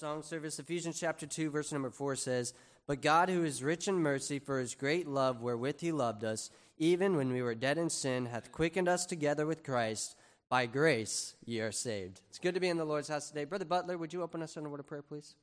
song service. Ephesians chapter 2, verse number 4 says, But God, who is rich in mercy, for his great love wherewith he loved us, even when we were dead in sin, hath quickened us together with Christ. By grace ye are saved. It's good to be in the Lord's house today. Brother Butler, would you open us in a word of prayer, please?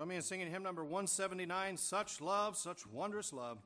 Join me in singing hymn number 179 Such Love, Such Wondrous Love.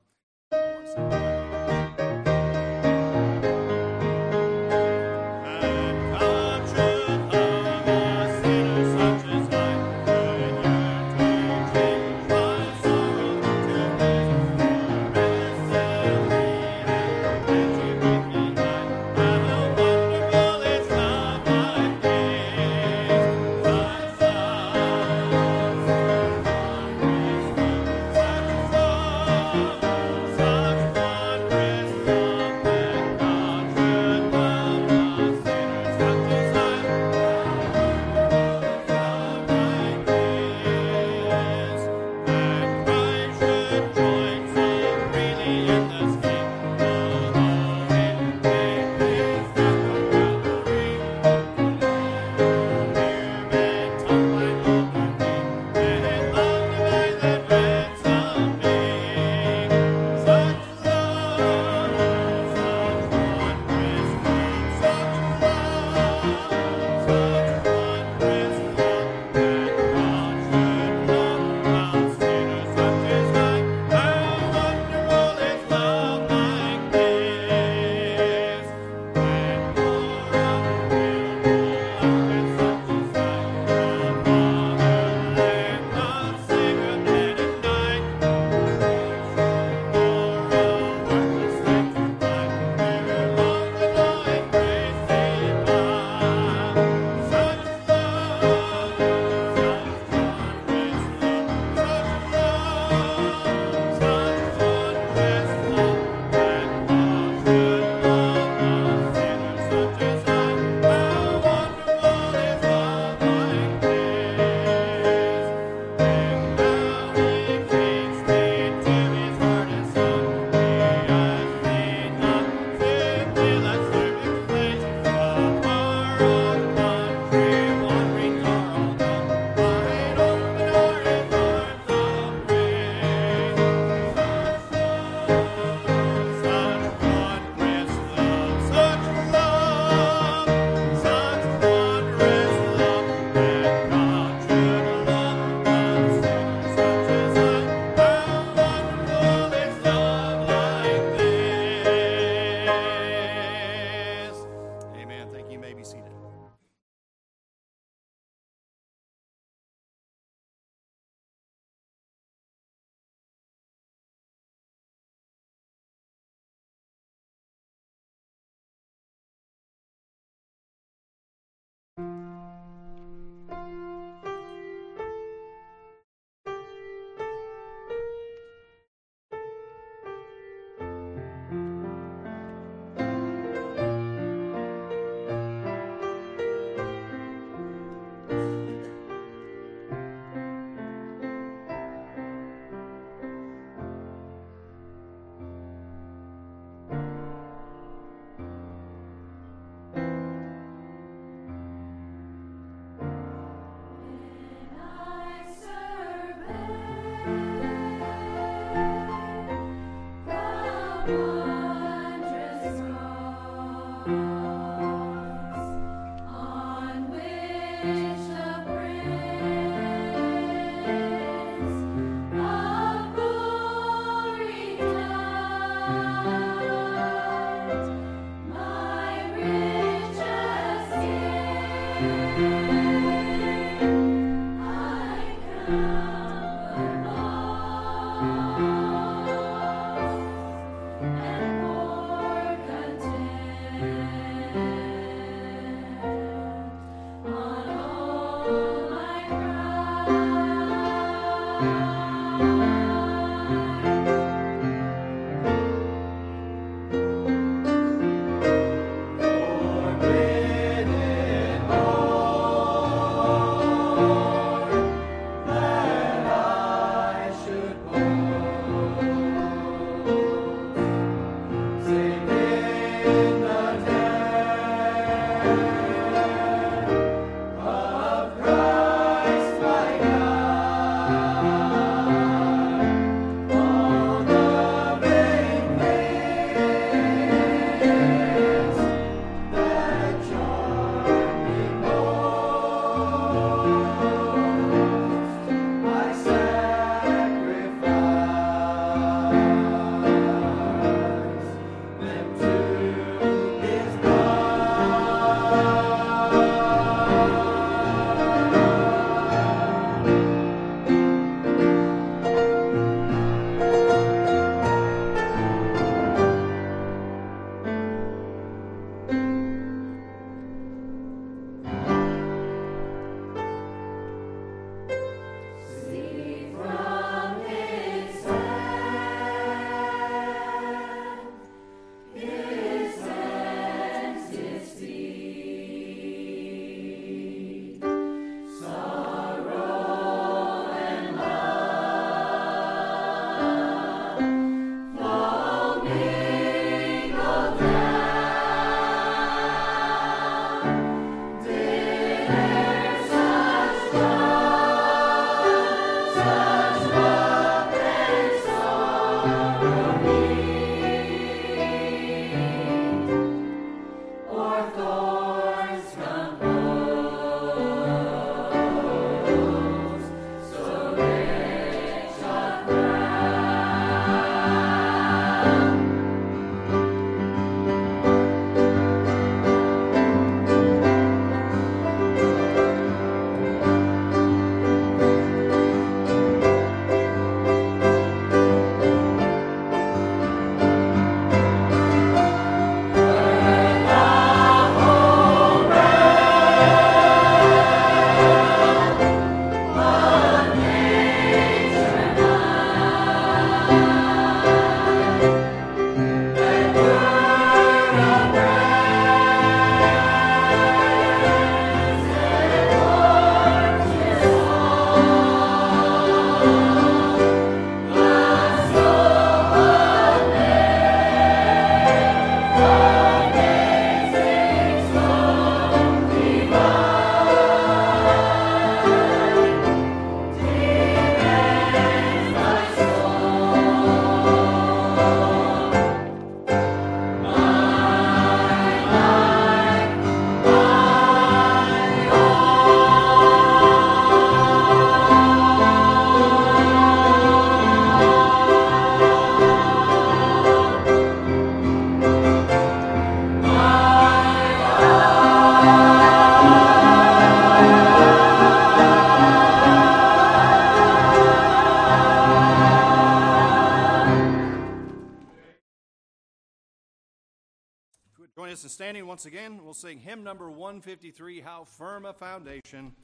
Once again, we'll sing hymn number 153 How Firm a Foundation,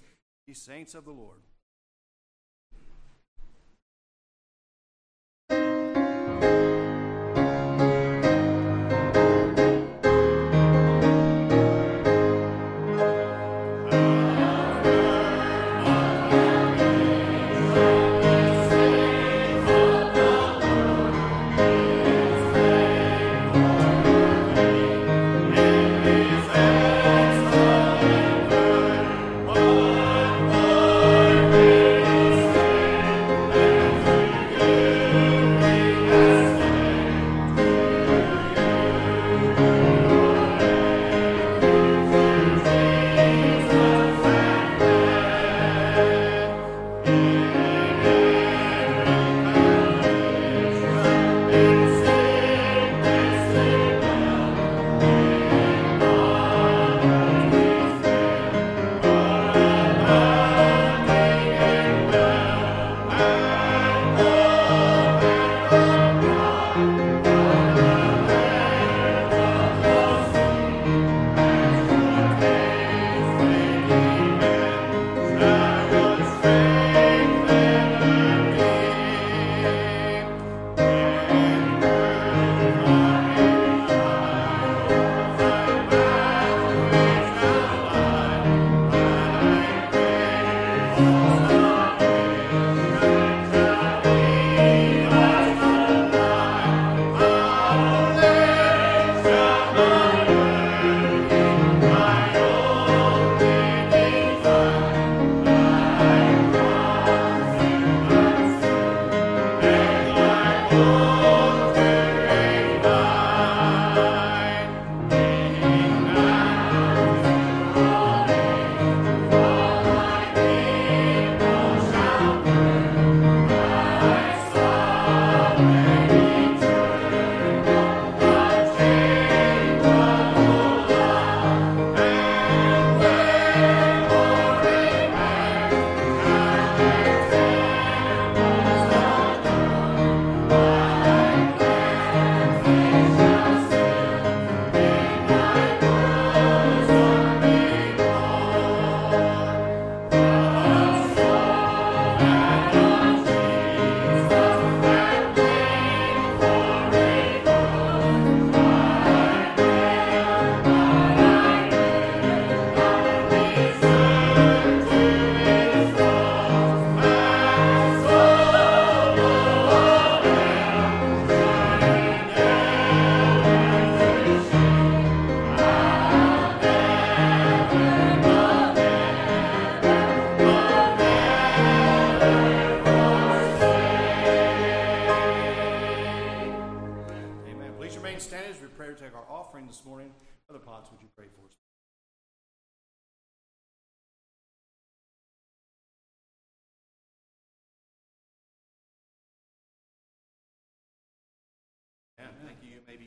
Ye Saints of the Lord.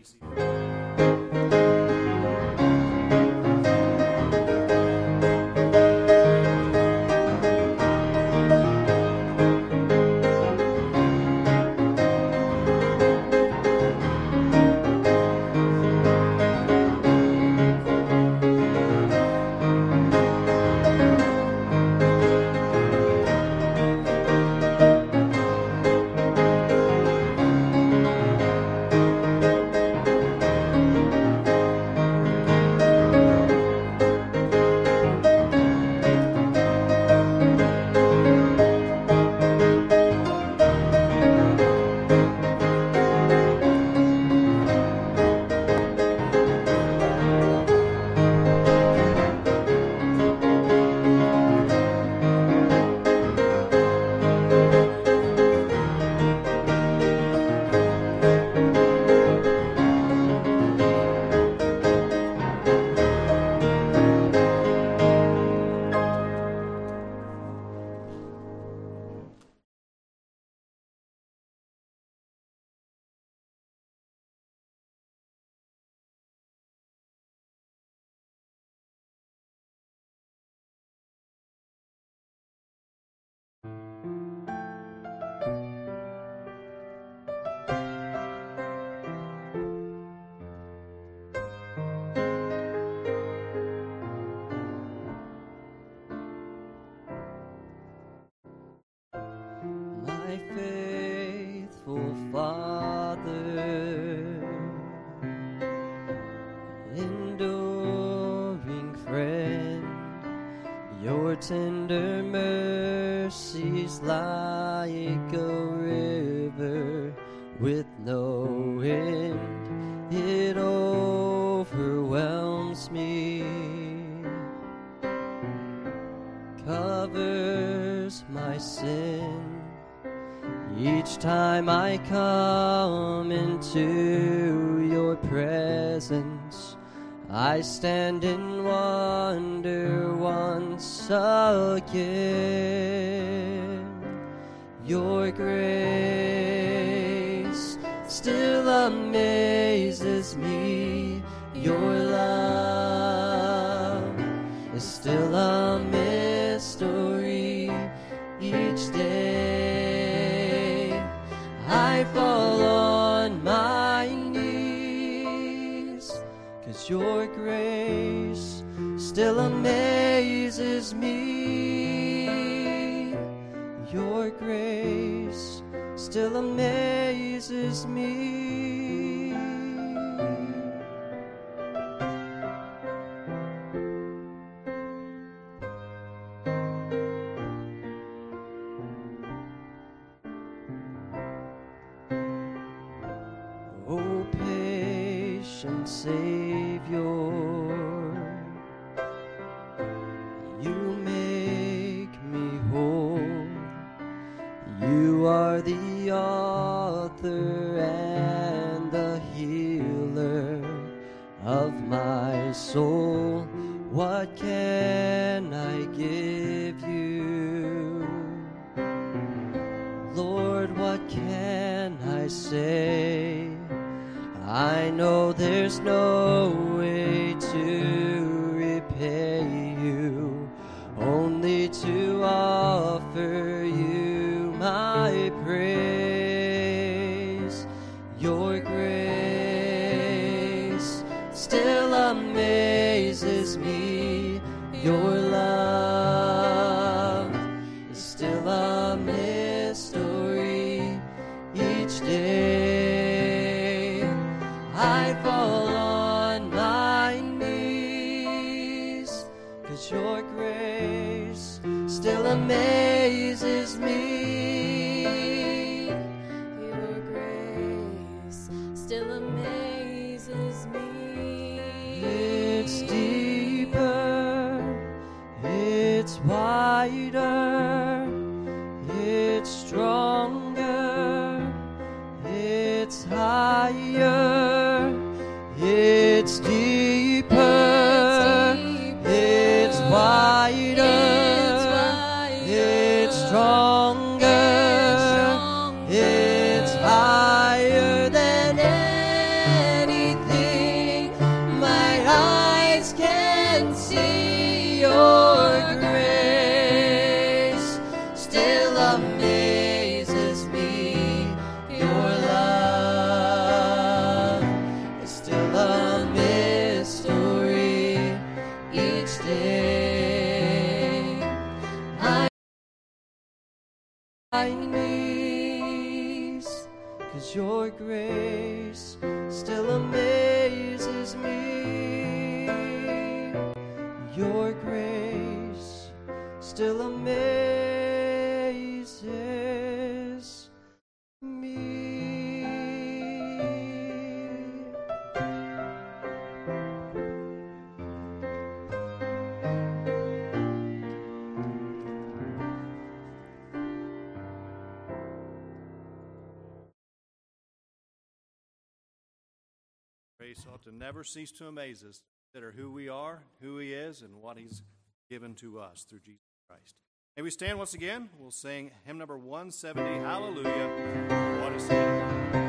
DC. Your love is still a mystery each day. I fall on my knees, cause your grace still amazes me. Your grace still amazes me. to never cease to amaze us that are who we are, who He is, and what He's given to us through Jesus Christ. May we stand once again. We'll sing hymn number 170, Hallelujah. What a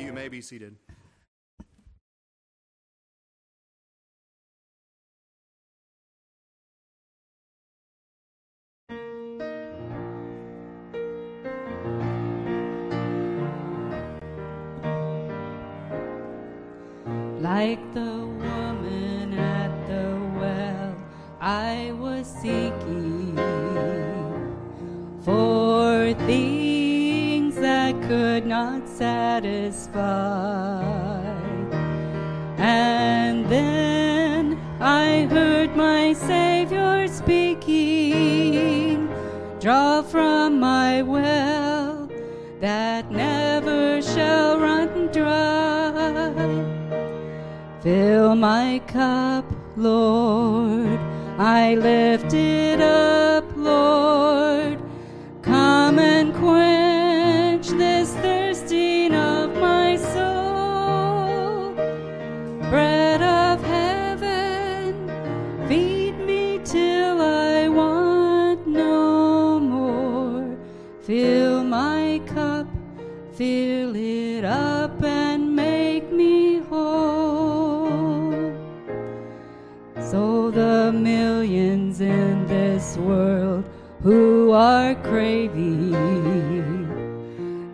You may be seated. Satisfy. And then I heard my Savior speaking, Draw from my well that never shall run dry. Fill my cup, Lord. I lift it up, world who are craving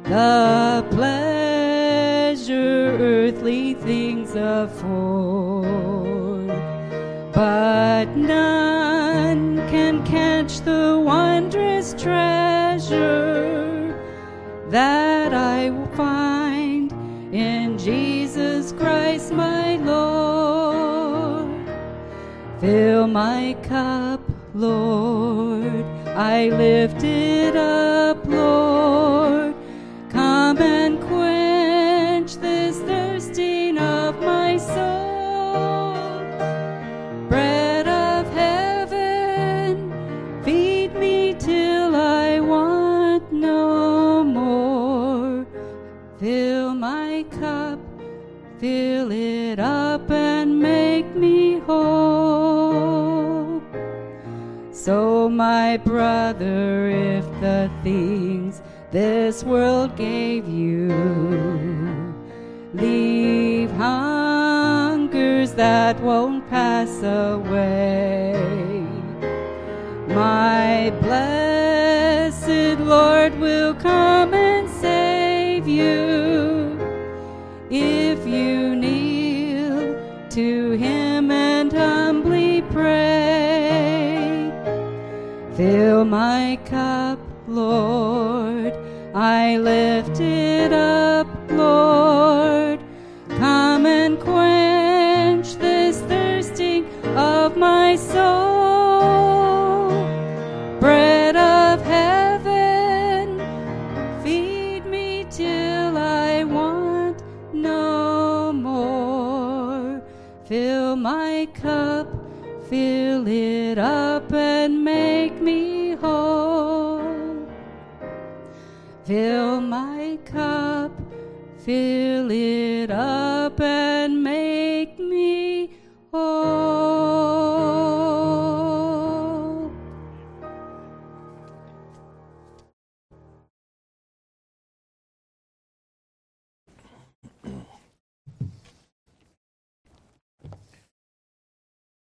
the pleasure earthly things afford, but none can catch the wondrous treasure that I will find in Jesus Christ my Lord. Fill my cup, Lord. I lifted up, if the things this world gave you. Leave hungers that won't pass away, my Fill my cup, Lord. I lift it up, Fill my cup, fill it up and make me whole.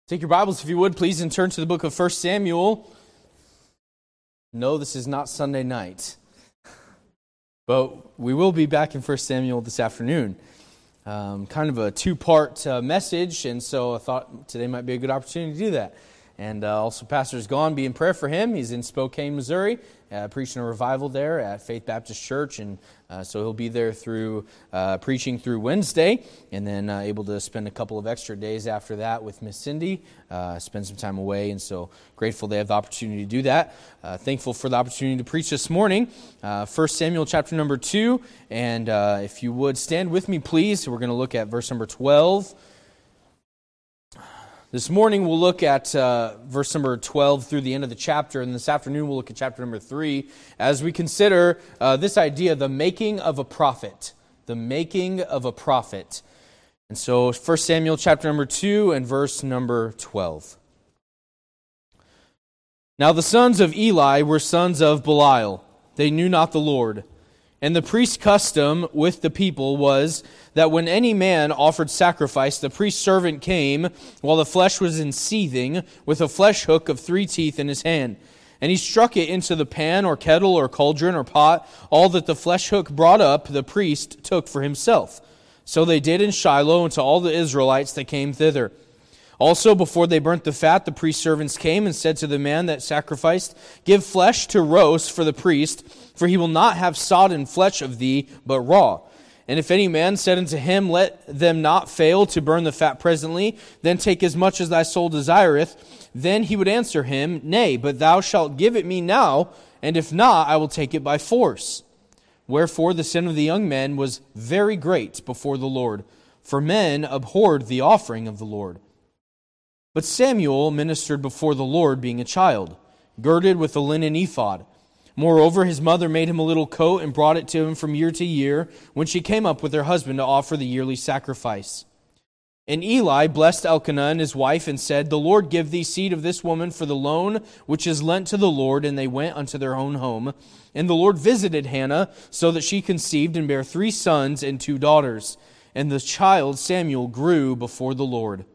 Take your Bibles, if you would, please, and turn to the book of 1 Samuel. No, this is not Sunday night. But we will be back in 1 Samuel this afternoon. Um, kind of a two part uh, message, and so I thought today might be a good opportunity to do that. And uh, also, Pastor's gone. Be in prayer for him. He's in Spokane, Missouri, uh, preaching a revival there at Faith Baptist Church. And uh, so he'll be there through uh, preaching through Wednesday, and then uh, able to spend a couple of extra days after that with Miss Cindy, uh, spend some time away. And so grateful they have the opportunity to do that. Thankful for the opportunity to preach this morning. 1 Samuel chapter number 2. And if you would stand with me, please, we're going to look at verse number 12. This morning we'll look at uh, verse number 12 through the end of the chapter, and this afternoon we'll look at chapter number 3 as we consider uh, this idea the making of a prophet. The making of a prophet. And so 1 Samuel chapter number 2 and verse number 12. Now the sons of Eli were sons of Belial. They knew not the Lord. And the priest's custom with the people was that when any man offered sacrifice, the priest's servant came while the flesh was in seething with a flesh hook of three teeth in his hand. And he struck it into the pan or kettle or cauldron or pot. All that the flesh hook brought up, the priest took for himself. So they did in Shiloh and to all the Israelites that came thither. Also, before they burnt the fat, the priest's servants came and said to the man that sacrificed, Give flesh to roast for the priest, for he will not have sodden flesh of thee, but raw. And if any man said unto him, Let them not fail to burn the fat presently, then take as much as thy soul desireth, then he would answer him, Nay, but thou shalt give it me now, and if not, I will take it by force. Wherefore the sin of the young men was very great before the Lord, for men abhorred the offering of the Lord. But Samuel ministered before the Lord, being a child, girded with a linen ephod. Moreover, his mother made him a little coat and brought it to him from year to year when she came up with her husband to offer the yearly sacrifice. And Eli blessed Elkanah and his wife and said, The Lord give thee seed of this woman for the loan which is lent to the Lord. And they went unto their own home. And the Lord visited Hannah so that she conceived and bare three sons and two daughters. And the child Samuel grew before the Lord.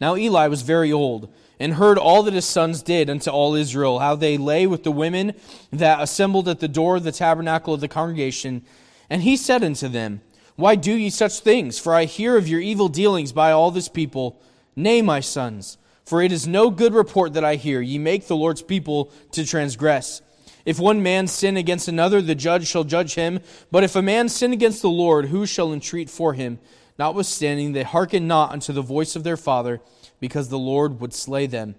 Now Eli was very old, and heard all that his sons did unto all Israel, how they lay with the women that assembled at the door of the tabernacle of the congregation. And he said unto them, Why do ye such things? For I hear of your evil dealings by all this people. Nay, my sons, for it is no good report that I hear. Ye make the Lord's people to transgress. If one man sin against another, the judge shall judge him. But if a man sin against the Lord, who shall entreat for him? Notwithstanding, they hearken not unto the voice of their father, because the Lord would slay them.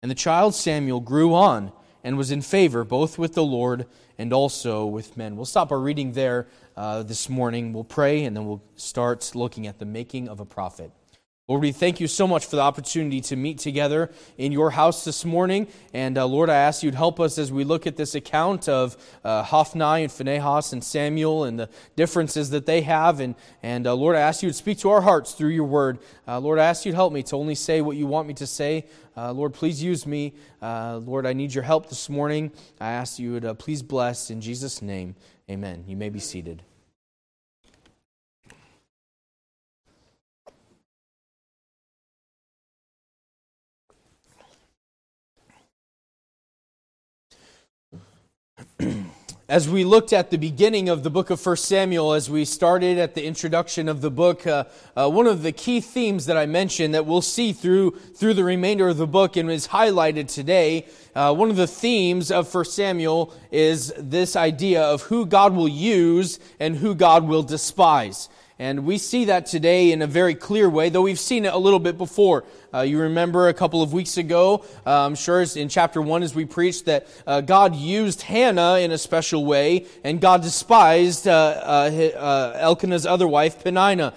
And the child Samuel grew on and was in favor both with the Lord and also with men. We'll stop our reading there uh, this morning. We'll pray, and then we'll start looking at the making of a prophet. Lord, we thank you so much for the opportunity to meet together in your house this morning. And uh, Lord, I ask you to help us as we look at this account of uh, Hophni and Phinehas and Samuel and the differences that they have. And, and uh, Lord, I ask you to speak to our hearts through your word. Uh, Lord, I ask you to help me to only say what you want me to say. Uh, Lord, please use me. Uh, Lord, I need your help this morning. I ask you to please bless in Jesus' name. Amen. You may be seated. As we looked at the beginning of the book of 1 Samuel, as we started at the introduction of the book, uh, uh, one of the key themes that I mentioned that we'll see through, through the remainder of the book and is highlighted today, uh, one of the themes of 1 Samuel is this idea of who God will use and who God will despise. And we see that today in a very clear way, though we've seen it a little bit before. Uh, you remember a couple of weeks ago, uh, I'm sure in chapter 1 as we preached, that uh, God used Hannah in a special way, and God despised uh, uh, uh, Elkanah's other wife, Peninnah.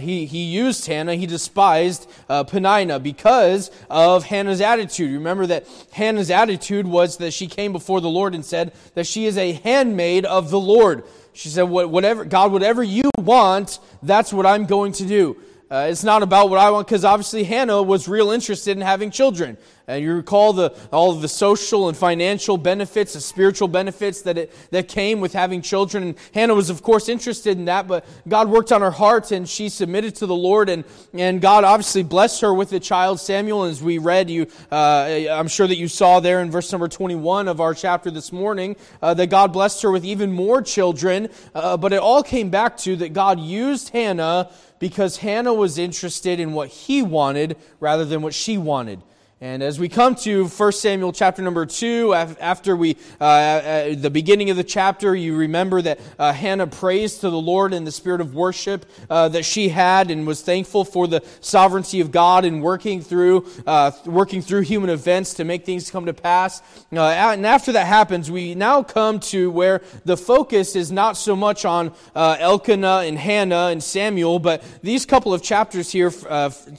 He, he used Hannah, he despised Peninnah because of Hannah's attitude. Remember that Hannah's attitude was that she came before the Lord and said that she is a handmaid of the Lord. She said, whatever, God, whatever you want, that's what I'm going to do. Uh, it's not about what I want, because obviously Hannah was real interested in having children. And you recall the, all of the social and financial benefits, the spiritual benefits that, it, that came with having children. And Hannah was, of course, interested in that, but God worked on her heart and she submitted to the Lord. And, and God obviously blessed her with the child Samuel. As we read, you, uh, I'm sure that you saw there in verse number 21 of our chapter this morning uh, that God blessed her with even more children. Uh, but it all came back to that God used Hannah because Hannah was interested in what he wanted rather than what she wanted. And as we come to 1 Samuel chapter number 2, after we, uh, uh, the beginning of the chapter, you remember that uh, Hannah prays to the Lord in the spirit of worship uh, that she had and was thankful for the sovereignty of God in working through, uh, working through human events to make things come to pass. Uh, and after that happens, we now come to where the focus is not so much on Elkanah and Hannah and Samuel, but these couple of chapters here,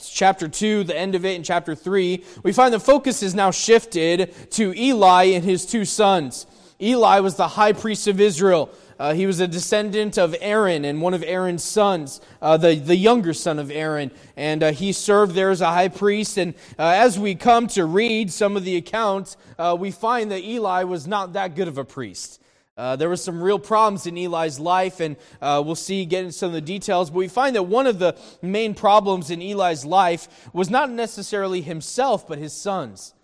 chapter 2, the end of it, and chapter 3, we find the focus is now shifted to Eli and his two sons. Eli was the high priest of Israel. Uh, he was a descendant of Aaron and one of Aaron's sons, uh, the, the younger son of Aaron. And uh, he served there as a high priest. And uh, as we come to read some of the accounts, uh, we find that Eli was not that good of a priest. Uh, there were some real problems in Eli's life, and uh, we'll see, get into some of the details. But we find that one of the main problems in Eli's life was not necessarily himself, but his sons.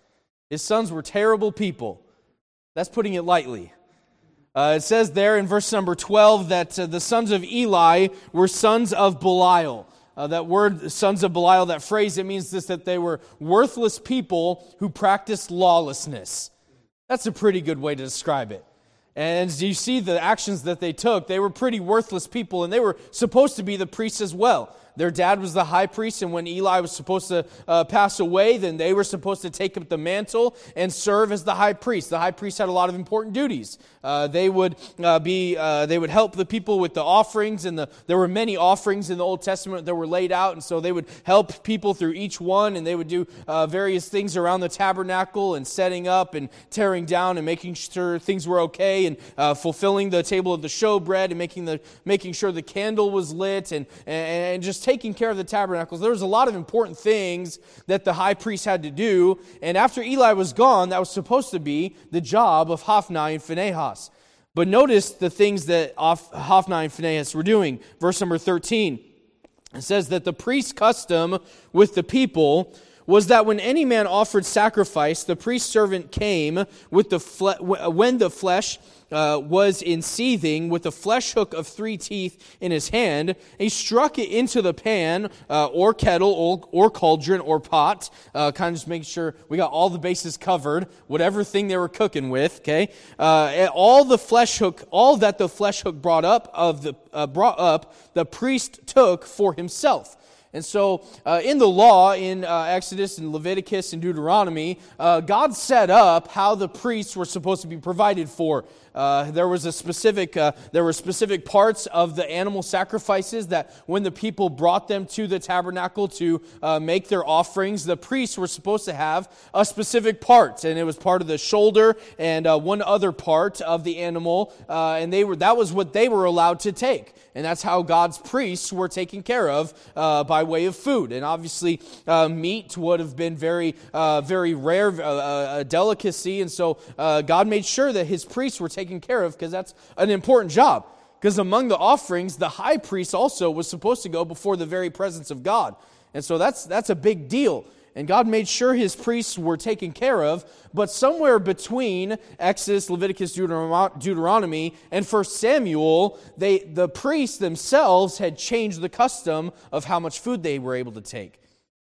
His sons were terrible people. That's putting it lightly. Uh, it says there in verse number 12 that uh, the sons of Eli were sons of Belial. Uh, that word, sons of Belial, that phrase, it means this that they were worthless people who practiced lawlessness. That's a pretty good way to describe it. And you see the actions that they took, they were pretty worthless people, and they were supposed to be the priests as well. Their dad was the high priest, and when Eli was supposed to uh, pass away, then they were supposed to take up the mantle and serve as the high priest. The high priest had a lot of important duties. Uh, they would uh, be, uh, they would help the people with the offerings, and the, there were many offerings in the Old Testament that were laid out, and so they would help people through each one, and they would do uh, various things around the tabernacle and setting up and tearing down and making sure things were okay, and fulfilling the table of the showbread and making the making sure the candle was lit, and and, and just taking care of the tabernacles. There was a lot of important things that the high priest had to do. And after Eli was gone, that was supposed to be the job of Hophni and Phinehas. But notice the things that Hophni and Phinehas were doing. Verse number 13. It says that the priest's custom with the people was that when any man offered sacrifice, the priest servant came with the fle- when the flesh uh, was in seething with a flesh hook of three teeth in his hand. He struck it into the pan uh, or kettle or, or, cauldron or pot, uh, kind of just making sure we got all the bases covered, whatever thing they were cooking with. Okay, uh, all the flesh hook, all that the flesh hook brought up of the uh, brought up, the priest took for himself. And so, uh, in the law, in uh, Exodus and Leviticus and Deuteronomy, uh, God set up how the priests were supposed to be provided for. Uh, there was a specific, uh, there were specific parts of the animal sacrifices that when the people brought them to the tabernacle to uh, make their offerings, the priests were supposed to have a specific part, and it was part of the shoulder and one other part of the animal, and they were that was what they were allowed to take. And that's how God's priests were taken care of uh, by way of food. And obviously, uh, meat would have been very, uh, very rare, uh, uh, a delicacy, and so uh, God made sure that His priests were taken care of because that's an important job. Because among the offerings, the high priest also was supposed to go before the very presence of God, and so that's that's a big deal and God made sure his priests were taken care of. But somewhere between Exodus, Leviticus, Deuteronomy, and 1 Samuel, they, the priests themselves had changed the custom of how much food they were able to take.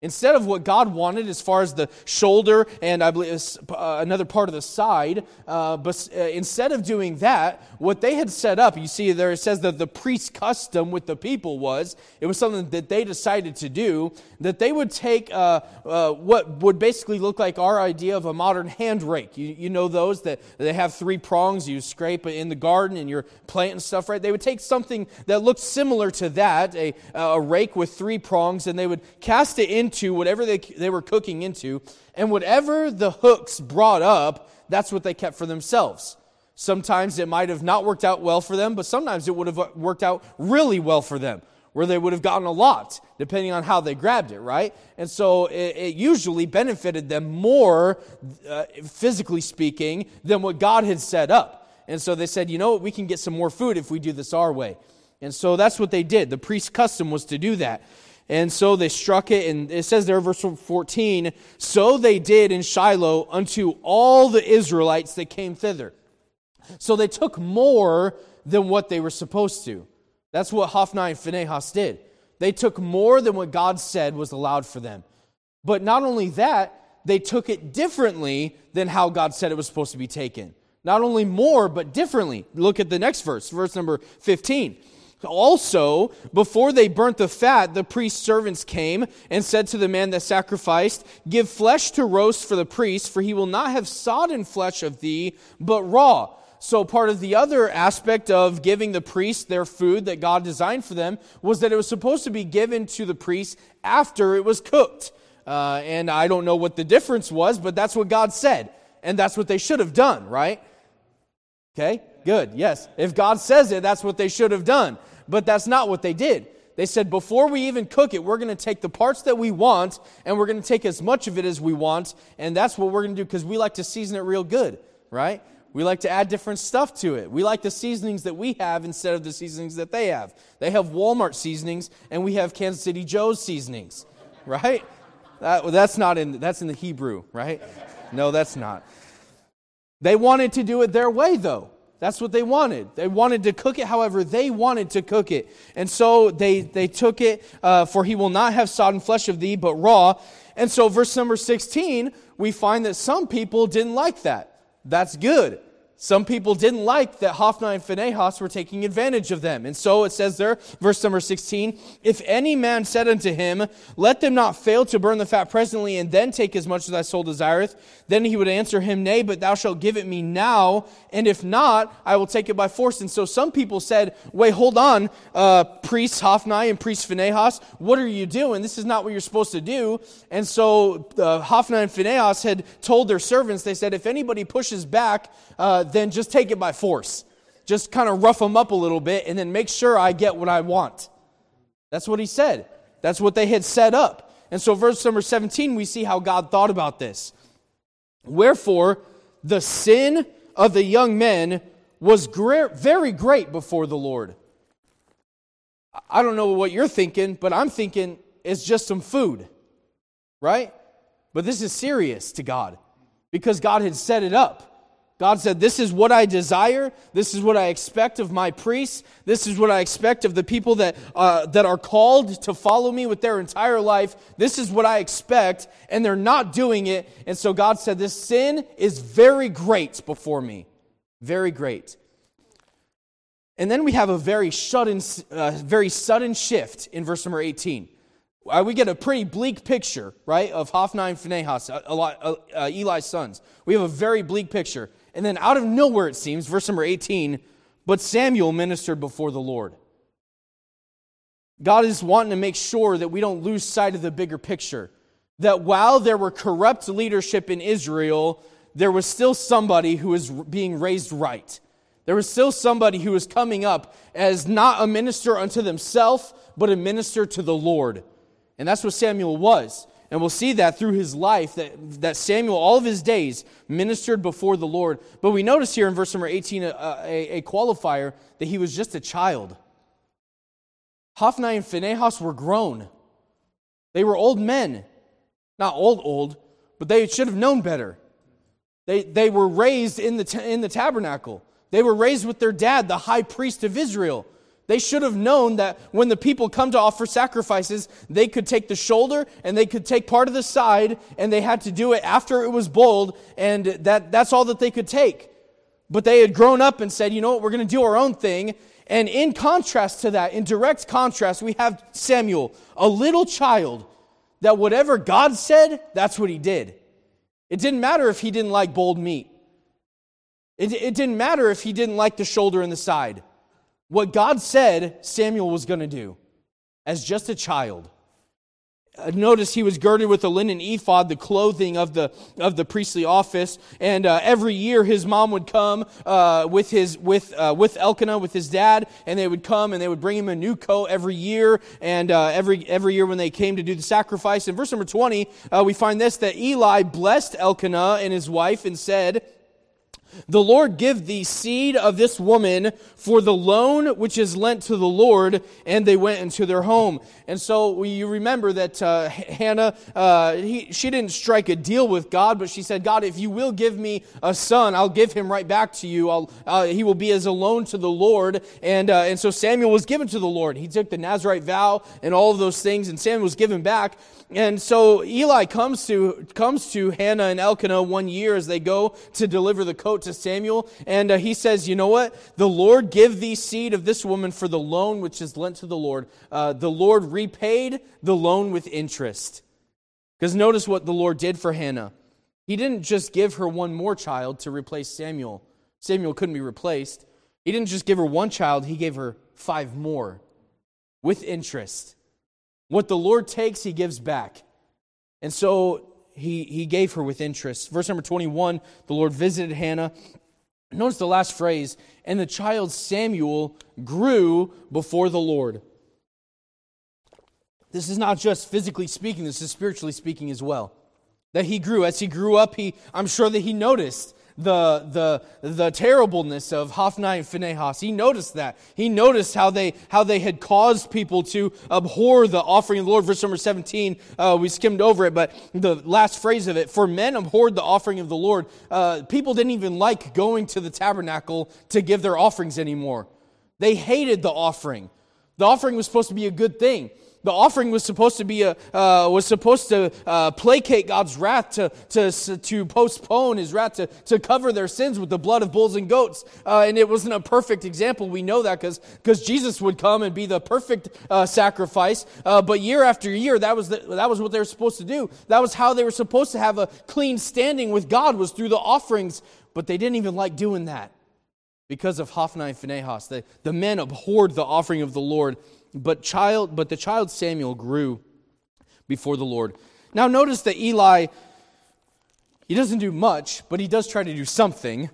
Instead of what God wanted as far as the shoulder and I believe uh, another part of the side, uh, but uh, instead of doing that, what they had set up, you see there it says that the priest's custom with the people was, it was something that they decided to do, that they would take uh, uh, what would basically look like our idea of a modern hand rake. You, you know those that they have three prongs, you scrape in the garden and you're planting stuff, right? They would take something that looked similar to that, a, a rake with three prongs, and they would cast it into into whatever they, they were cooking into, and whatever the hooks brought up, that's what they kept for themselves. Sometimes it might have not worked out well for them, but sometimes it would have worked out really well for them, where they would have gotten a lot, depending on how they grabbed it, right? And so it, it usually benefited them more, uh, physically speaking, than what God had set up. And so they said, you know what, we can get some more food if we do this our way. And so that's what they did. The priest's custom was to do that. And so they struck it, and it says there, verse 14, so they did in Shiloh unto all the Israelites that came thither. So they took more than what they were supposed to. That's what Hophni and Phinehas did. They took more than what God said was allowed for them. But not only that, they took it differently than how God said it was supposed to be taken. Not only more, but differently. Look at the next verse, verse number 15. Also, before they burnt the fat, the priest's servants came and said to the man that sacrificed, Give flesh to roast for the priest, for he will not have sodden flesh of thee, but raw. So, part of the other aspect of giving the priest their food that God designed for them was that it was supposed to be given to the priest after it was cooked. Uh, and I don't know what the difference was, but that's what God said. And that's what they should have done, right? Okay, good. Yes. If God says it, that's what they should have done. But that's not what they did. They said, before we even cook it, we're going to take the parts that we want and we're going to take as much of it as we want. And that's what we're going to do because we like to season it real good, right? We like to add different stuff to it. We like the seasonings that we have instead of the seasonings that they have. They have Walmart seasonings, and we have Kansas City Joe's seasonings, right? That, that's not in that's in the Hebrew, right? No, that's not. They wanted to do it their way, though. That's what they wanted. They wanted to cook it however they wanted to cook it. And so they, they took it, uh, for he will not have sodden flesh of thee, but raw. And so, verse number 16, we find that some people didn't like that. That's good. Some people didn't like that Hophni and Phinehas were taking advantage of them. And so it says there, verse number 16, If any man said unto him, Let them not fail to burn the fat presently, and then take as much as thy soul desireth, then he would answer him, Nay, but thou shalt give it me now, and if not, I will take it by force. And so some people said, Wait, hold on, uh, priest Hophni and priest Phinehas, what are you doing? This is not what you're supposed to do. And so uh, Hophni and Phinehas had told their servants, they said, If anybody pushes back, uh, then just take it by force. Just kind of rough them up a little bit and then make sure I get what I want. That's what he said. That's what they had set up. And so, verse number 17, we see how God thought about this. Wherefore, the sin of the young men was very great before the Lord. I don't know what you're thinking, but I'm thinking it's just some food, right? But this is serious to God because God had set it up. God said, This is what I desire. This is what I expect of my priests. This is what I expect of the people that, uh, that are called to follow me with their entire life. This is what I expect, and they're not doing it. And so God said, This sin is very great before me. Very great. And then we have a very, sudden, uh, very sudden shift in verse number 18. Uh, we get a pretty bleak picture, right, of Hophni and Phinehas, uh, uh, Eli's sons. We have a very bleak picture. And then out of nowhere, it seems, verse number 18, but Samuel ministered before the Lord. God is wanting to make sure that we don't lose sight of the bigger picture. That while there were corrupt leadership in Israel, there was still somebody who was being raised right. There was still somebody who was coming up as not a minister unto themselves, but a minister to the Lord. And that's what Samuel was. And we'll see that through his life, that, that Samuel, all of his days, ministered before the Lord. But we notice here in verse number 18 a, a, a qualifier that he was just a child. Hophni and Phinehas were grown. They were old men. Not old, old, but they should have known better. They, they were raised in the, in the tabernacle. They were raised with their dad, the high priest of Israel. They should have known that when the people come to offer sacrifices, they could take the shoulder and they could take part of the side, and they had to do it after it was boiled, and that, that's all that they could take. But they had grown up and said, you know what, we're going to do our own thing. And in contrast to that, in direct contrast, we have Samuel, a little child, that whatever God said, that's what he did. It didn't matter if he didn't like boiled meat, it, it didn't matter if he didn't like the shoulder and the side what God said Samuel was going to do as just a child. Uh, notice he was girded with a linen ephod, the clothing of the of the priestly office, and uh, every year his mom would come uh, with his with uh, with Elkanah with his dad, and they would come and they would bring him a new coat every year, and uh, every every year when they came to do the sacrifice. In verse number twenty, uh, we find this that Eli blessed Elkanah and his wife and said. The Lord give thee seed of this woman for the loan which is lent to the Lord. And they went into their home. And so you remember that uh, Hannah, uh, he, she didn't strike a deal with God, but she said, God, if you will give me a son, I'll give him right back to you. Uh, he will be as a loan to the Lord. And, uh, and so Samuel was given to the Lord. He took the Nazarite vow and all of those things, and Samuel was given back. And so Eli comes to, comes to Hannah and Elkanah one year as they go to deliver the coat to Samuel. And uh, he says, You know what? The Lord give thee seed of this woman for the loan which is lent to the Lord. Uh, the Lord repaid the loan with interest. Because notice what the Lord did for Hannah. He didn't just give her one more child to replace Samuel. Samuel couldn't be replaced. He didn't just give her one child, he gave her five more with interest. What the Lord takes, he gives back. And so he, he gave her with interest. Verse number 21 the Lord visited Hannah. Notice the last phrase, and the child Samuel grew before the Lord. This is not just physically speaking, this is spiritually speaking as well. That he grew. As he grew up, he, I'm sure that he noticed the, the, the terribleness of Hophni and Phinehas. He noticed that. He noticed how they, how they had caused people to abhor the offering of the Lord. Verse number 17, uh, we skimmed over it, but the last phrase of it, for men abhorred the offering of the Lord. Uh, people didn't even like going to the tabernacle to give their offerings anymore. They hated the offering. The offering was supposed to be a good thing the offering was supposed to be a, uh, was supposed to uh, placate God's wrath to, to, to postpone his wrath to, to cover their sins with the blood of bulls and goats. Uh, and it wasn't a perfect example. We know that because Jesus would come and be the perfect uh, sacrifice. Uh, but year after year, that was, the, that was what they were supposed to do. That was how they were supposed to have a clean standing with God was through the offerings. But they didn't even like doing that because of Hophni and Phinehas. The, the men abhorred the offering of the Lord but child but the child Samuel grew before the Lord. Now notice that Eli he doesn't do much, but he does try to do something.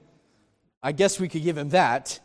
I guess we could give him that.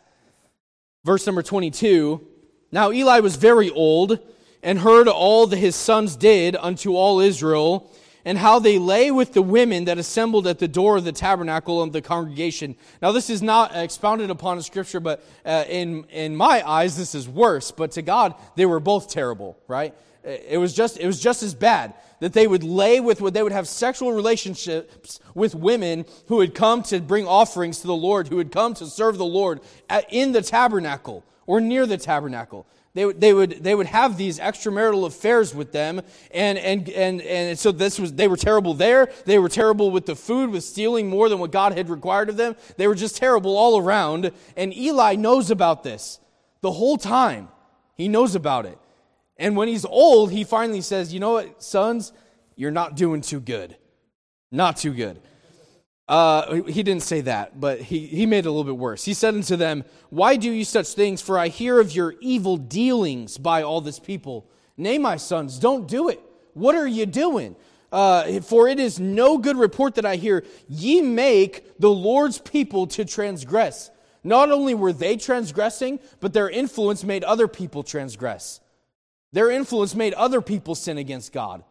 Verse number 22. Now Eli was very old and heard all that his sons did unto all Israel and how they lay with the women that assembled at the door of the tabernacle of the congregation. Now, this is not expounded upon in Scripture, but uh, in, in my eyes, this is worse. But to God, they were both terrible, right? It was just, it was just as bad that they would lay with, what they would have sexual relationships with women who had come to bring offerings to the Lord, who had come to serve the Lord at, in the tabernacle or near the tabernacle. They, they, would, they would have these extramarital affairs with them. And, and, and, and so this was, they were terrible there. They were terrible with the food, with stealing more than what God had required of them. They were just terrible all around. And Eli knows about this the whole time. He knows about it. And when he's old, he finally says, You know what, sons, you're not doing too good. Not too good. Uh, he didn't say that, but he, he made it a little bit worse. He said unto them, Why do you such things? For I hear of your evil dealings by all this people. Nay, my sons, don't do it. What are you doing? Uh, for it is no good report that I hear. Ye make the Lord's people to transgress. Not only were they transgressing, but their influence made other people transgress. Their influence made other people sin against God.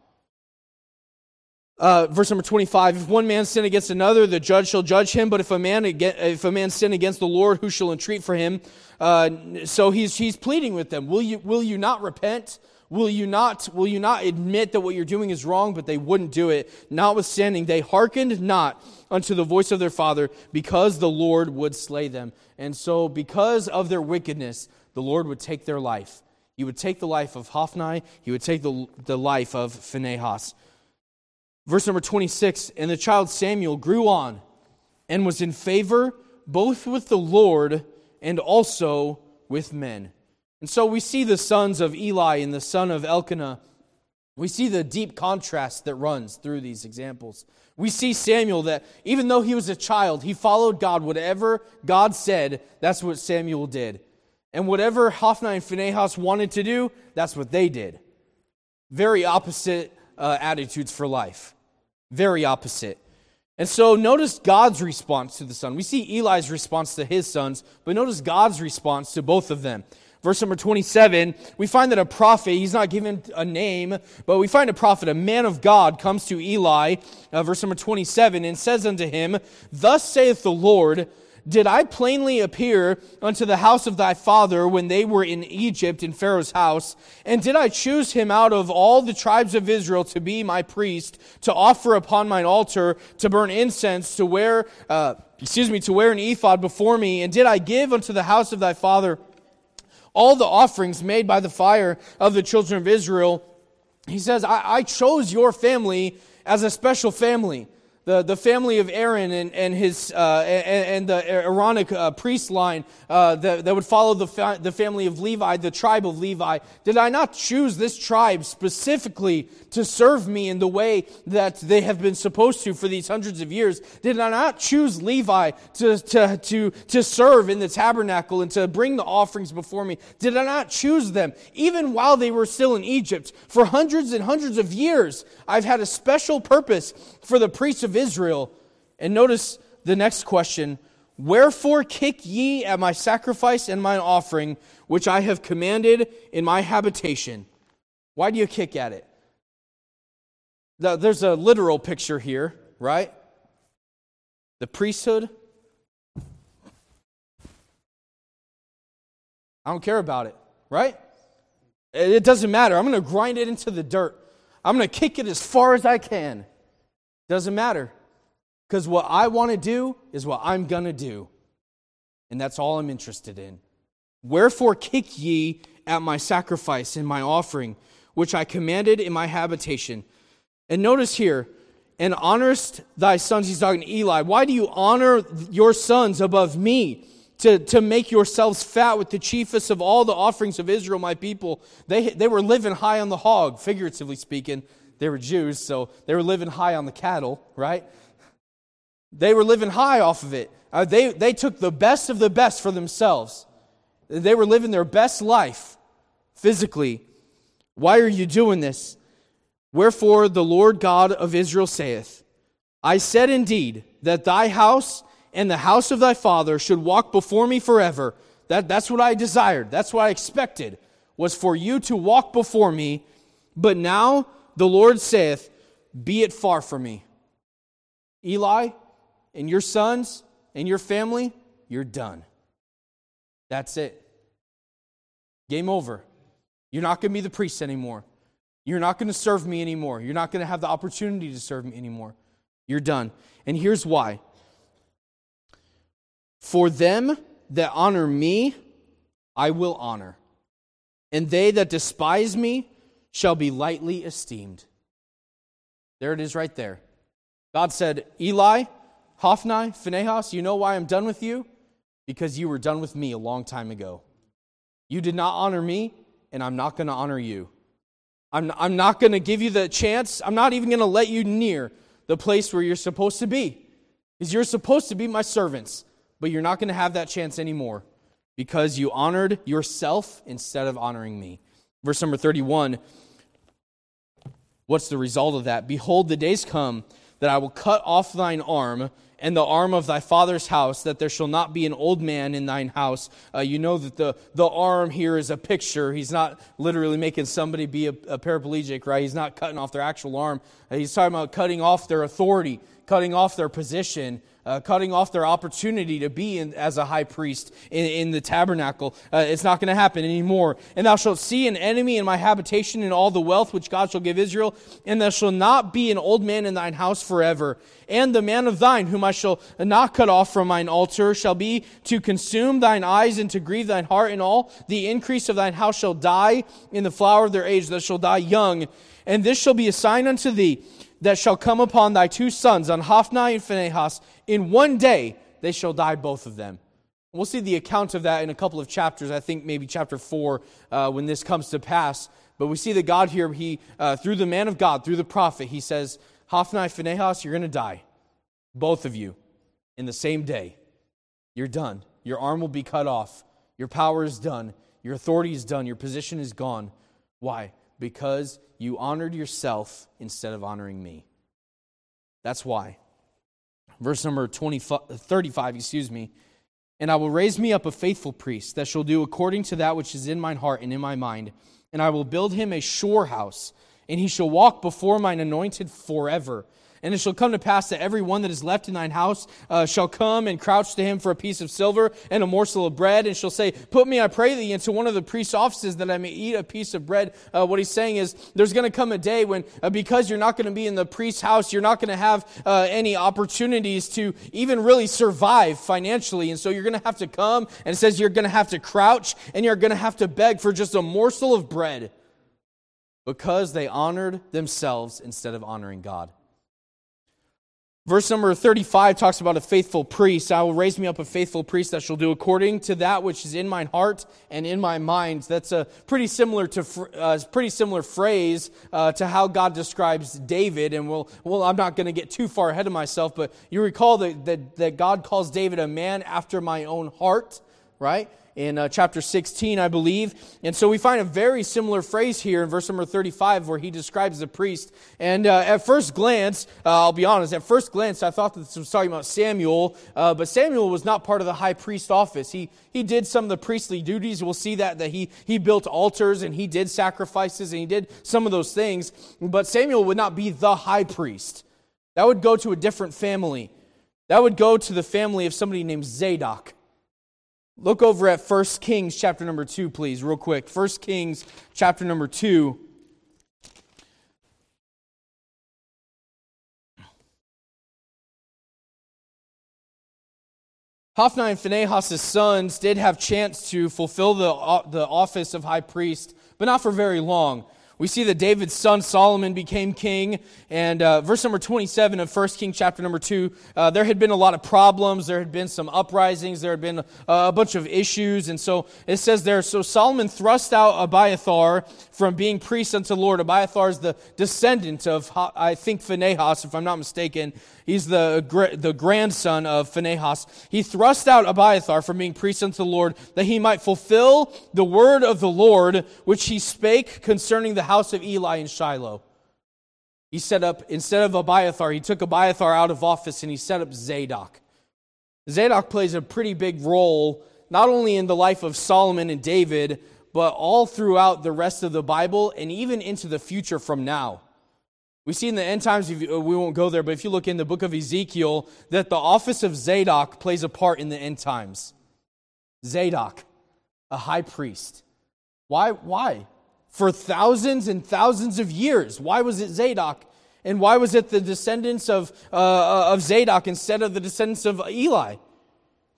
Uh, verse number 25 if one man sin against another the judge shall judge him but if a man if a man sin against the lord who shall entreat for him? Uh, so he's, he's pleading with them will you, will you not repent? Will you not will you not admit that what you're doing is wrong? But they wouldn't do it notwithstanding they hearkened not unto the voice of their father because the lord would slay them. And so because of their wickedness the lord would take their life. He would take the life of hophni. He would take the, the life of phinehas Verse number 26 And the child Samuel grew on and was in favor both with the Lord and also with men. And so we see the sons of Eli and the son of Elkanah. We see the deep contrast that runs through these examples. We see Samuel that even though he was a child, he followed God. Whatever God said, that's what Samuel did. And whatever Hophni and Phinehas wanted to do, that's what they did. Very opposite uh, attitudes for life. Very opposite. And so notice God's response to the son. We see Eli's response to his sons, but notice God's response to both of them. Verse number 27, we find that a prophet, he's not given a name, but we find a prophet, a man of God, comes to Eli, uh, verse number 27, and says unto him, Thus saith the Lord, did I plainly appear unto the house of thy father when they were in Egypt in Pharaoh's house? And did I choose him out of all the tribes of Israel to be my priest, to offer upon mine altar, to burn incense, to wear, uh, excuse me, to wear an ephod before me? And did I give unto the house of thy father all the offerings made by the fire of the children of Israel? He says, I, I chose your family as a special family the, the family of Aaron and, and, his, uh, and, and, the Aaronic uh, priest line uh, that, that would follow the, fa- the family of Levi, the tribe of Levi. Did I not choose this tribe specifically to serve me in the way that they have been supposed to for these hundreds of years? Did I not choose Levi to, to, to, to serve in the tabernacle and to bring the offerings before me? Did I not choose them even while they were still in Egypt? For hundreds and hundreds of years, I've had a special purpose for the priests of Israel. And notice the next question Wherefore kick ye at my sacrifice and mine offering, which I have commanded in my habitation? Why do you kick at it? There's a literal picture here, right? the priesthood, I don't care about it, right? It doesn't matter. I'm going to grind it into the dirt. I'm going to kick it as far as I can. Doesn't matter. Because what I want to do is what I'm going to do. And that's all I'm interested in. Wherefore kick ye at my sacrifice and my offering, which I commanded in my habitation. And notice here, and honorest thy sons. He's talking to Eli. Why do you honor your sons above me? To, to make yourselves fat with the chiefest of all the offerings of Israel, my people. They, they were living high on the hog, figuratively speaking. They were Jews, so they were living high on the cattle, right? They were living high off of it. Uh, they, they took the best of the best for themselves. They were living their best life physically. Why are you doing this? Wherefore the Lord God of Israel saith, I said indeed that thy house and the house of thy father should walk before me forever. That, that's what I desired. That's what I expected, was for you to walk before me. But now the Lord saith, Be it far from me. Eli and your sons and your family, you're done. That's it. Game over. You're not going to be the priest anymore. You're not going to serve me anymore. You're not going to have the opportunity to serve me anymore. You're done. And here's why For them that honor me, I will honor, and they that despise me shall be lightly esteemed. There it is right there. God said, Eli, Hophni, Phinehas, you know why I'm done with you? Because you were done with me a long time ago. You did not honor me, and I'm not going to honor you. I'm, I'm not going to give you the chance. I'm not even going to let you near the place where you're supposed to be. Because you're supposed to be my servants, but you're not going to have that chance anymore because you honored yourself instead of honoring me. Verse number 31 What's the result of that? Behold, the days come that I will cut off thine arm and the arm of thy father's house, that there shall not be an old man in thine house. Uh, you know that the, the arm here is a picture. He's not literally making somebody be a, a paraplegic, right? He's not cutting off their actual arm. Uh, he's talking about cutting off their authority, cutting off their position, uh, cutting off their opportunity to be in, as a high priest in, in the tabernacle. Uh, it's not going to happen anymore. And thou shalt see an enemy in my habitation and all the wealth which God shall give Israel, and there shall not be an old man in thine house forever. And the man of thine, whom I shall not cut off from mine altar, shall be to consume thine eyes and to grieve thine heart in all. The increase of thine house shall die in the flower of their age, that shall die young. And this shall be a sign unto thee that shall come upon thy two sons, on Hophni and Phinehas. In one day they shall die, both of them. We'll see the account of that in a couple of chapters. I think maybe chapter 4 uh, when this comes to pass. But we see that God here, he, uh, through the man of God, through the prophet, he says, Hophni, Phinehas, you're going to die. Both of you in the same day. You're done. Your arm will be cut off. Your power is done. Your authority is done. Your position is gone. Why? Because you honored yourself instead of honoring me. That's why. Verse number 20, 35, excuse me. And I will raise me up a faithful priest that shall do according to that which is in mine heart and in my mind. And I will build him a sure house, and he shall walk before mine anointed forever. And it shall come to pass that every one that is left in thine house uh, shall come and crouch to him for a piece of silver and a morsel of bread, and shall say, Put me, I pray thee, into one of the priest's offices that I may eat a piece of bread. Uh, what he's saying is, there's going to come a day when, uh, because you're not going to be in the priest's house, you're not going to have uh, any opportunities to even really survive financially. And so you're going to have to come, and it says you're going to have to crouch, and you're going to have to beg for just a morsel of bread because they honored themselves instead of honoring God. Verse number 35 talks about a faithful priest. I will raise me up a faithful priest that shall do according to that which is in mine heart and in my mind. That's a pretty similar to uh, pretty similar phrase uh, to how God describes David. And we'll, well, I'm not going to get too far ahead of myself, but you recall that, that, that God calls David a man after my own heart, right? in uh, chapter 16, I believe. And so we find a very similar phrase here in verse number 35 where he describes the priest. And uh, at first glance, uh, I'll be honest, at first glance, I thought that this was talking about Samuel, uh, but Samuel was not part of the high priest office. He, he did some of the priestly duties. We'll see that, that he, he built altars and he did sacrifices and he did some of those things. But Samuel would not be the high priest. That would go to a different family. that would go to the family of somebody named Zadok. Look over at 1 Kings chapter number 2, please, real quick. 1 Kings chapter number 2. Hophni and Phinehas' sons did have chance to fulfill the, the office of high priest, but not for very long. We see that David's son Solomon became king, and uh, verse number 27 of 1 King chapter number 2, uh, there had been a lot of problems, there had been some uprisings, there had been a, a bunch of issues, and so it says there, so Solomon thrust out Abiathar from being priest unto the Lord. Abiathar is the descendant of, I think, Phinehas, if I'm not mistaken. He's the, the grandson of Phinehas. He thrust out Abiathar from being priest unto the Lord, that he might fulfill the word of the Lord, which he spake concerning the house of Eli in Shiloh. He set up, instead of Abiathar, he took Abiathar out of office and he set up Zadok. Zadok plays a pretty big role, not only in the life of Solomon and David, but all throughout the rest of the Bible and even into the future from now. We see in the end times, uh, we won't go there, but if you look in the book of Ezekiel, that the office of Zadok plays a part in the end times. Zadok, a high priest. Why? Why? For thousands and thousands of years. Why was it Zadok? And why was it the descendants of, uh, uh of Zadok instead of the descendants of Eli?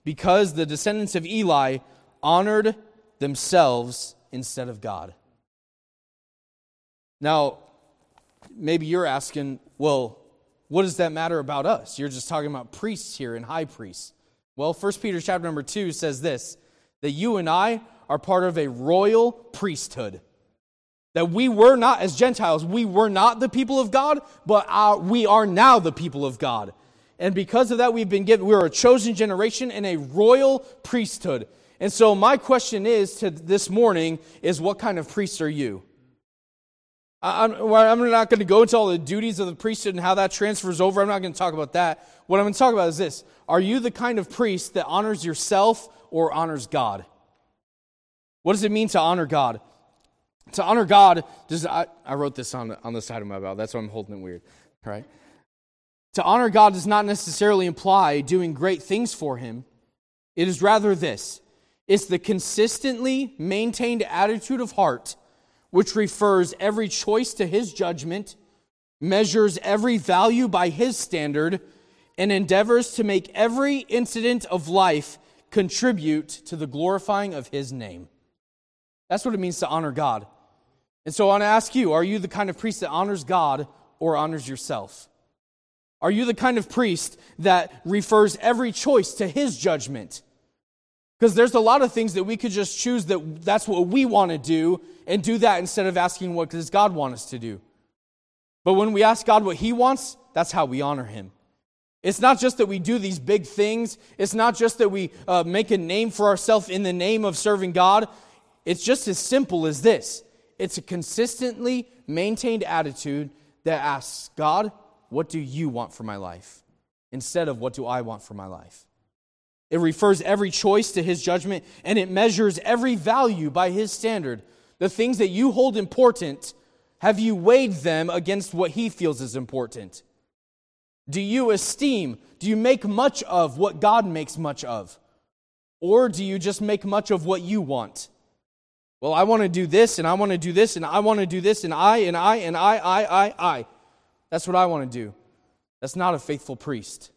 Because the descendants of Eli honored themselves instead of God. Now, maybe you're asking, well, what does that matter about us? You're just talking about priests here and high priests. Well, 1 Peter chapter number 2 says this that you and I are part of a royal priesthood. That we were not, as Gentiles, we were not the people of God, but our, we are now the people of God. And because of that, we've been given, we're a chosen generation and a royal priesthood. And so, my question is to this morning is what kind of priest are you? I'm, I'm not going to go into all the duties of the priesthood and how that transfers over. I'm not going to talk about that. What I'm going to talk about is this Are you the kind of priest that honors yourself or honors God? What does it mean to honor God? To honor God, does, I, I wrote this on, on the side of my Bible. That's why I'm holding it weird. Right? To honor God does not necessarily imply doing great things for Him. It is rather this it's the consistently maintained attitude of heart which refers every choice to his judgment, measures every value by his standard, and endeavors to make every incident of life contribute to the glorifying of his name. That's what it means to honor God. And so I want to ask you are you the kind of priest that honors God or honors yourself? Are you the kind of priest that refers every choice to his judgment? Because there's a lot of things that we could just choose that that's what we want to do and do that instead of asking what does God want us to do. But when we ask God what He wants, that's how we honor Him. It's not just that we do these big things. It's not just that we uh, make a name for ourselves in the name of serving God. It's just as simple as this it's a consistently maintained attitude that asks, God, what do you want for my life? Instead of what do I want for my life? It refers every choice to his judgment, and it measures every value by his standard. The things that you hold important, have you weighed them against what he feels is important? Do you esteem, do you make much of what God makes much of? Or do you just make much of what you want? Well, I want to do this, and I want to do this, and I want to do this, and I, and I, and I, I, I, I. That's what I want to do. That's not a faithful priest.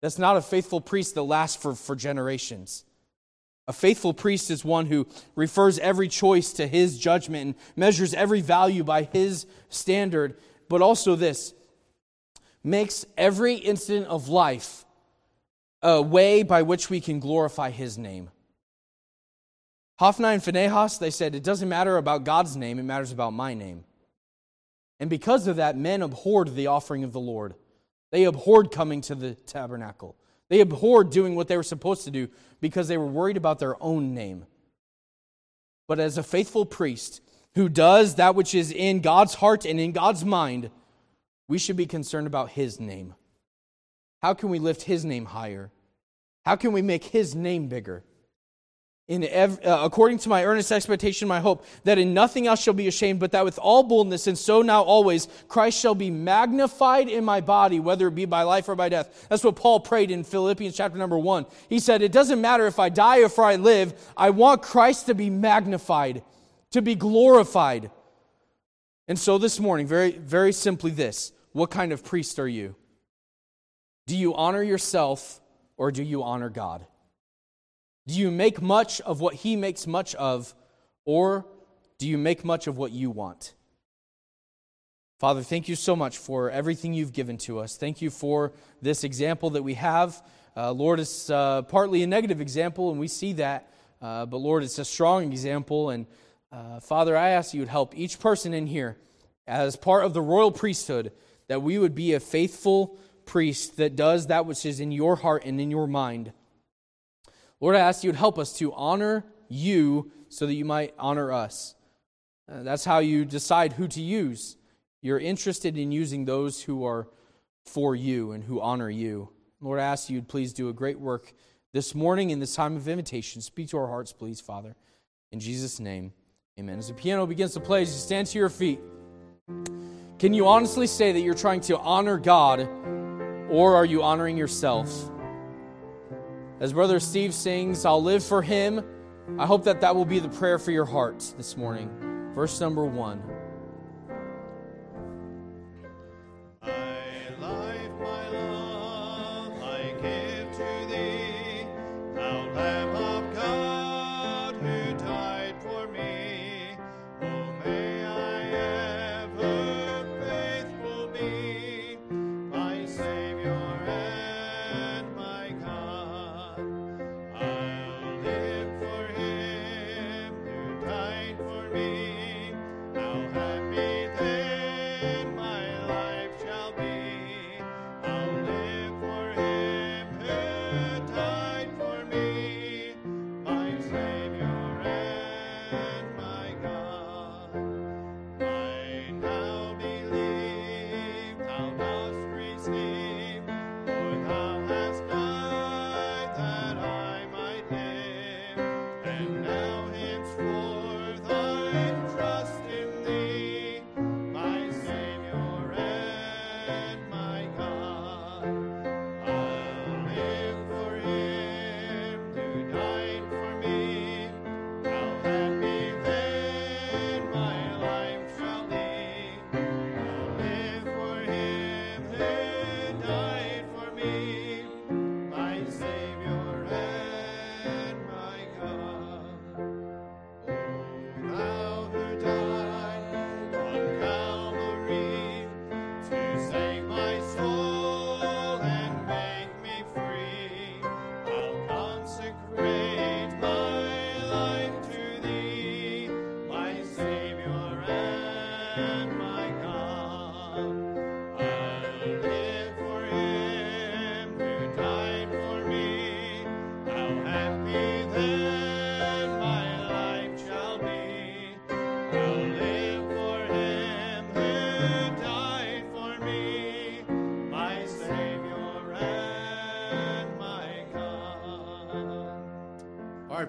That's not a faithful priest that lasts for, for generations. A faithful priest is one who refers every choice to his judgment and measures every value by his standard, but also this makes every incident of life a way by which we can glorify his name. Hophni and Phinehas, they said, it doesn't matter about God's name, it matters about my name. And because of that, men abhorred the offering of the Lord. They abhorred coming to the tabernacle. They abhorred doing what they were supposed to do because they were worried about their own name. But as a faithful priest who does that which is in God's heart and in God's mind, we should be concerned about his name. How can we lift his name higher? How can we make his name bigger? In ev- uh, according to my earnest expectation, my hope, that in nothing else shall be ashamed, but that with all boldness, and so now always, Christ shall be magnified in my body, whether it be by life or by death. That's what Paul prayed in Philippians chapter number one. He said, It doesn't matter if I die or if I live, I want Christ to be magnified, to be glorified. And so this morning, very, very simply this what kind of priest are you? Do you honor yourself or do you honor God? Do you make much of what he makes much of, or do you make much of what you want? Father, thank you so much for everything you've given to us. Thank you for this example that we have. Uh, Lord, it's uh, partly a negative example, and we see that. Uh, but Lord, it's a strong example. And uh, Father, I ask you to help each person in here as part of the royal priesthood that we would be a faithful priest that does that which is in your heart and in your mind. Lord, I ask you to help us to honor you so that you might honor us. Uh, that's how you decide who to use. You're interested in using those who are for you and who honor you. Lord, I ask you to please do a great work this morning in this time of invitation. Speak to our hearts, please, Father. In Jesus' name, amen. As the piano begins to play, as you stand to your feet, can you honestly say that you're trying to honor God or are you honoring yourself? As Brother Steve sings, I'll live for him. I hope that that will be the prayer for your heart this morning. Verse number one.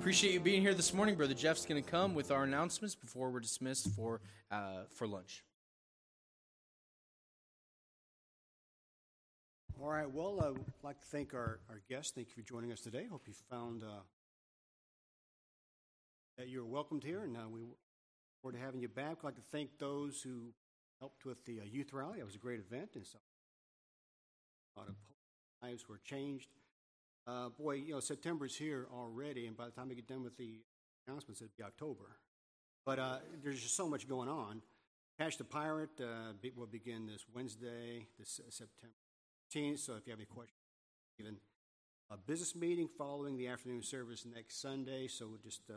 Appreciate you being here this morning. Brother Jeff's going to come with our announcements before we're dismissed for, uh, for lunch. All right. Well, I'd like to thank our, our guests. Thank you for joining us today. Hope you found uh, that you're welcomed here, and uh, we look forward to having you back. I'd like to thank those who helped with the uh, youth rally. It was a great event, and so a lot of lives were changed. Uh, boy, you know, September's here already, and by the time we get done with the announcements, it'll be October. But uh, there's just so much going on. Patch the Pirate uh, will begin this Wednesday, this uh, September 15th. So if you have any questions, even a business meeting following the afternoon service next Sunday. So we'll just uh,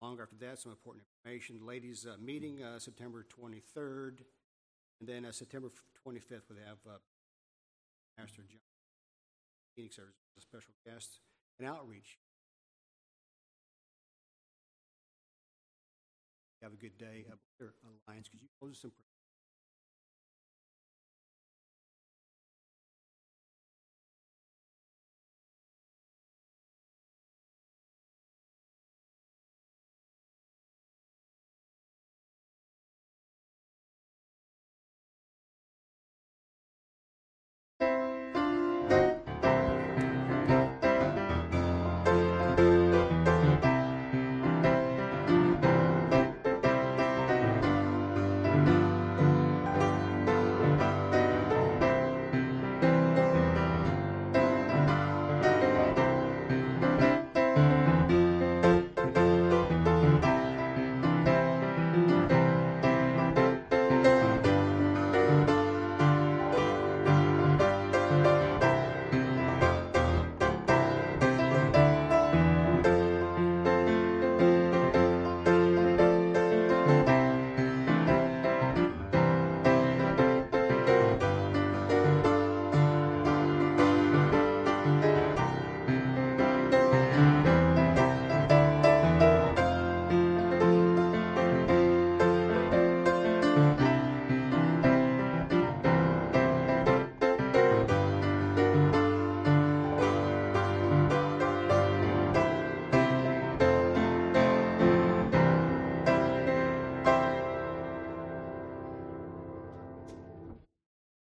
longer after that, some important information. Ladies' uh, meeting uh, September 23rd, and then uh, September 25th we have uh, Pastor John meeting service, a special guest, and outreach. Have a good day. Alliance, could you close us in prayer?